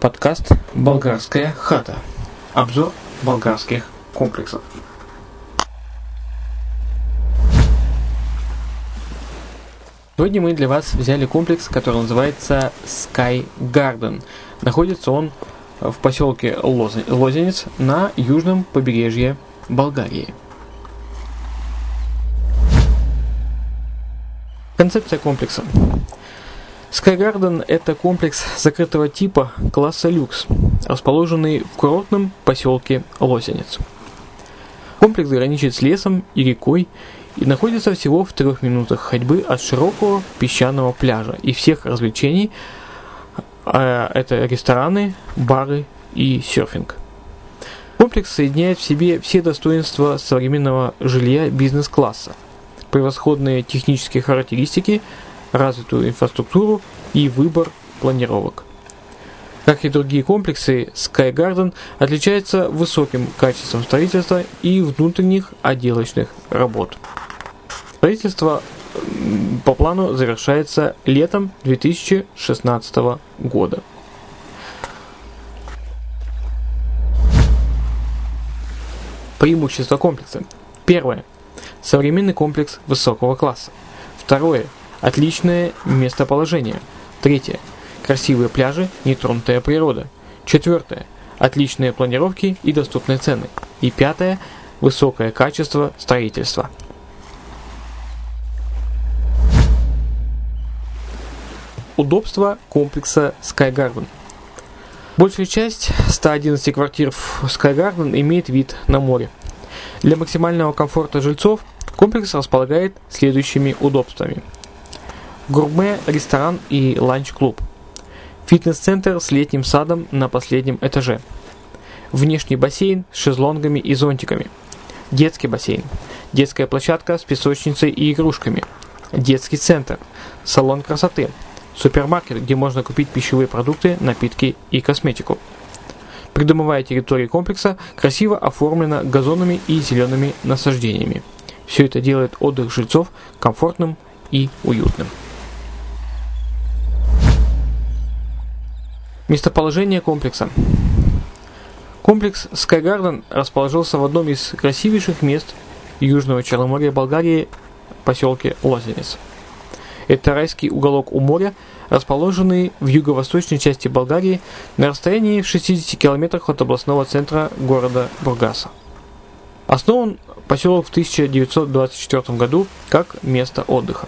Подкаст «Болгарская хата». Обзор болгарских комплексов. Сегодня мы для вас взяли комплекс, который называется Sky Garden. Находится он в поселке Лозенец на южном побережье Болгарии. Концепция комплекса. Skygarden – это комплекс закрытого типа класса люкс, расположенный в курортном поселке Лосенец. Комплекс граничит с лесом и рекой и находится всего в трех минутах ходьбы от широкого песчаного пляжа и всех развлечений, а это рестораны, бары и серфинг. Комплекс соединяет в себе все достоинства современного жилья бизнес-класса, превосходные технические характеристики – развитую инфраструктуру и выбор планировок. Как и другие комплексы, Sky Garden отличается высоким качеством строительства и внутренних отделочных работ. Строительство по плану завершается летом 2016 года. Преимущества комплекса. Первое. Современный комплекс высокого класса. Второе. Отличное местоположение. Третье. Красивые пляжи, нетронутая природа. Четвертое. Отличные планировки и доступные цены. И пятое. Высокое качество строительства. Удобство комплекса Sky Garden. Большая часть 111 квартир в Sky Garden имеет вид на море. Для максимального комфорта жильцов комплекс располагает следующими удобствами – Гурме, ресторан и ланч-клуб. Фитнес-центр с летним садом на последнем этаже. Внешний бассейн с шезлонгами и зонтиками. Детский бассейн. Детская площадка с песочницей и игрушками. Детский центр. Салон красоты. Супермаркет, где можно купить пищевые продукты, напитки и косметику. Придомовая территория комплекса красиво оформлена газонами и зелеными насаждениями. Все это делает отдых жильцов комфортным и уютным. Местоположение комплекса. Комплекс Sky Garden расположился в одном из красивейших мест Южного Черноморья Болгарии, поселке Лозенец. Это райский уголок у моря, расположенный в юго-восточной части Болгарии на расстоянии в 60 километрах от областного центра города Бургаса. Основан поселок в 1924 году как место отдыха.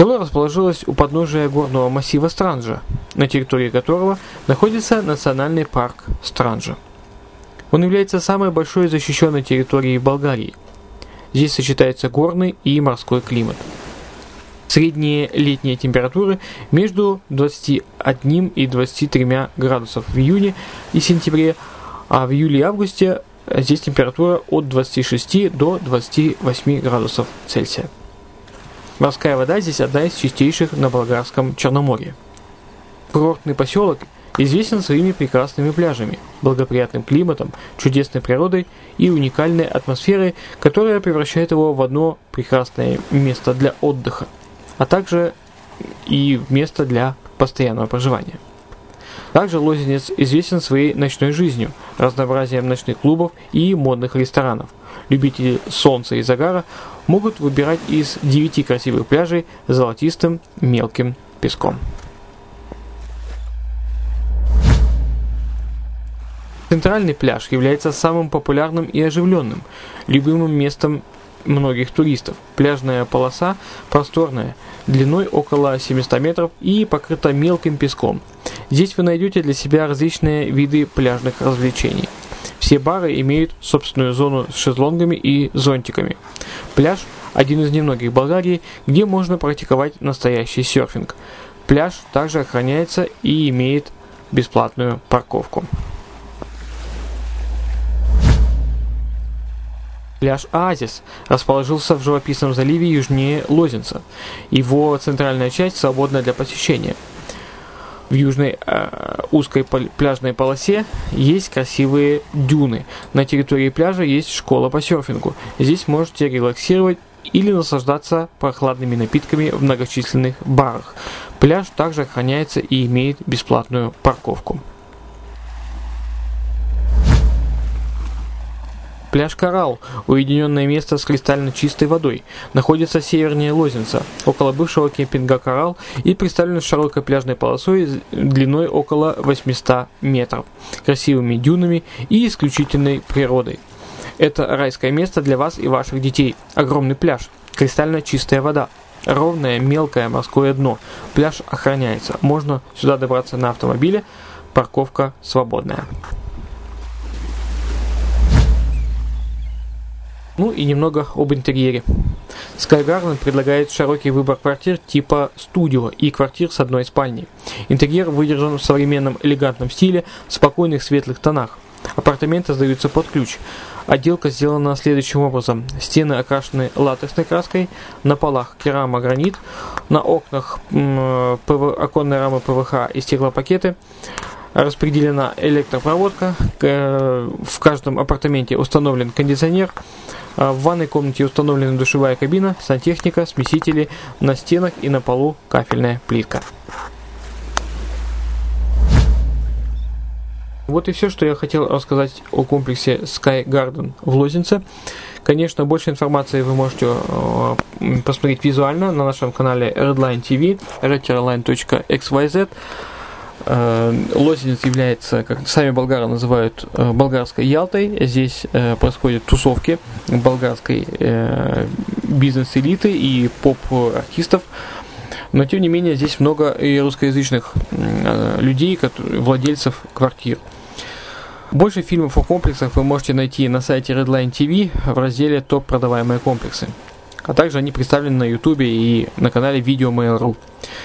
Село расположилось у подножия горного массива Странджа, на территории которого находится национальный парк Странджа. Он является самой большой защищенной территорией Болгарии. Здесь сочетается горный и морской климат. Средние летние температуры между 21 и 23 градусов в июне и сентябре, а в июле и августе здесь температура от 26 до 28 градусов Цельсия. Морская вода здесь одна из чистейших на Болгарском Черноморье. Курортный поселок известен своими прекрасными пляжами, благоприятным климатом, чудесной природой и уникальной атмосферой, которая превращает его в одно прекрасное место для отдыха, а также и место для постоянного проживания. Также Лозенец известен своей ночной жизнью, разнообразием ночных клубов и модных ресторанов. Любители солнца и загара могут выбирать из 9 красивых пляжей золотистым мелким песком. Центральный пляж является самым популярным и оживленным, любимым местом многих туристов. Пляжная полоса просторная, длиной около 700 метров и покрыта мелким песком. Здесь вы найдете для себя различные виды пляжных развлечений – все бары имеют собственную зону с шезлонгами и зонтиками. Пляж – один из немногих Болгарии, где можно практиковать настоящий серфинг. Пляж также охраняется и имеет бесплатную парковку. Пляж Оазис расположился в живописном заливе южнее Лозенца. Его центральная часть свободна для посещения – в южной э, узкой пляжной полосе есть красивые дюны. На территории пляжа есть школа по серфингу. Здесь можете релаксировать или наслаждаться прохладными напитками в многочисленных барах. Пляж также охраняется и имеет бесплатную парковку. Пляж Коралл, уединенное место с кристально чистой водой, находится севернее Лозенца, около бывшего кемпинга Коралл и представлен широкой пляжной полосой длиной около 800 метров, красивыми дюнами и исключительной природой. Это райское место для вас и ваших детей. Огромный пляж, кристально чистая вода, ровное мелкое морское дно. Пляж охраняется. Можно сюда добраться на автомобиле. Парковка свободная. Ну и немного об интерьере. Sky предлагает широкий выбор квартир типа студио и квартир с одной спальней. Интерьер выдержан в современном элегантном стиле, в спокойных светлых тонах. Апартаменты сдаются под ключ. Отделка сделана следующим образом. Стены окрашены латексной краской, на полах керамогранит, на окнах ПВ, оконные рамы ПВХ и стеклопакеты. Распределена электропроводка, в каждом апартаменте установлен кондиционер, в ванной комнате установлена душевая кабина, сантехника, смесители, на стенах и на полу кафельная плитка. Вот и все, что я хотел рассказать о комплексе Sky Garden в Лозенце. Конечно, больше информации вы можете э, посмотреть визуально на нашем канале Redline TV, redline.xyz. Э, Лозенец является, как сами болгары называют, э, болгарской Ялтой. Здесь э, происходят тусовки болгарской бизнес-элиты и поп-артистов. Но, тем не менее, здесь много и русскоязычных людей, владельцев квартир. Больше фильмов о комплексах вы можете найти на сайте Redline TV в разделе «Топ продаваемые комплексы» а также они представлены на YouTube и на канале Video Mail.ru.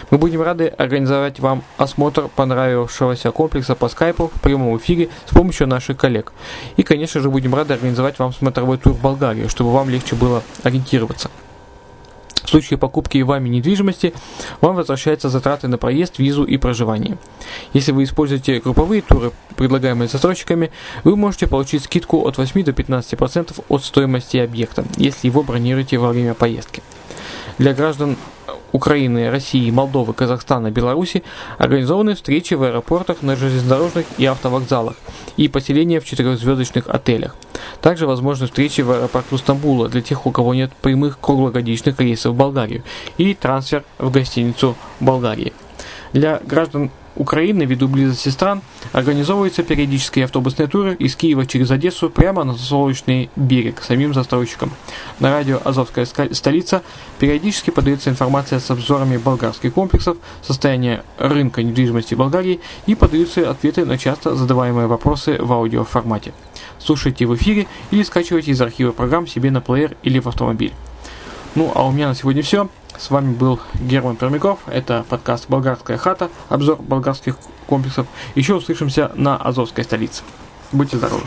Мы будем рады организовать вам осмотр понравившегося комплекса по скайпу в прямом эфире с помощью наших коллег. И, конечно же, будем рады организовать вам смотровой тур в Болгарию, чтобы вам легче было ориентироваться. В случае покупки вами недвижимости вам возвращаются затраты на проезд, визу и проживание. Если вы используете групповые туры, предлагаемые застройщиками, вы можете получить скидку от 8 до 15% от стоимости объекта, если его бронируете во время поездки. Для граждан Украины, России, Молдовы, Казахстана, Беларуси организованы встречи в аэропортах, на железнодорожных и автовокзалах и поселения в четырехзвездочных отелях. Также возможны встречи в аэропорту Стамбула для тех, у кого нет прямых круглогодичных рейсов в Болгарию и трансфер в гостиницу Болгарии. Для граждан Украины, ввиду близости стран, организовываются периодические автобусные туры из Киева через Одессу прямо на Солнечный берег самим застройщикам. На радио «Азовская столица» периодически подается информация с обзорами болгарских комплексов, состояния рынка недвижимости Болгарии и подаются ответы на часто задаваемые вопросы в аудиоформате. Слушайте в эфире или скачивайте из архива программ себе на плеер или в автомобиль. Ну, а у меня на сегодня все. С вами был Герман Пермяков. Это подкаст «Болгарская хата», обзор болгарских комплексов. Еще услышимся на Азовской столице. Будьте здоровы!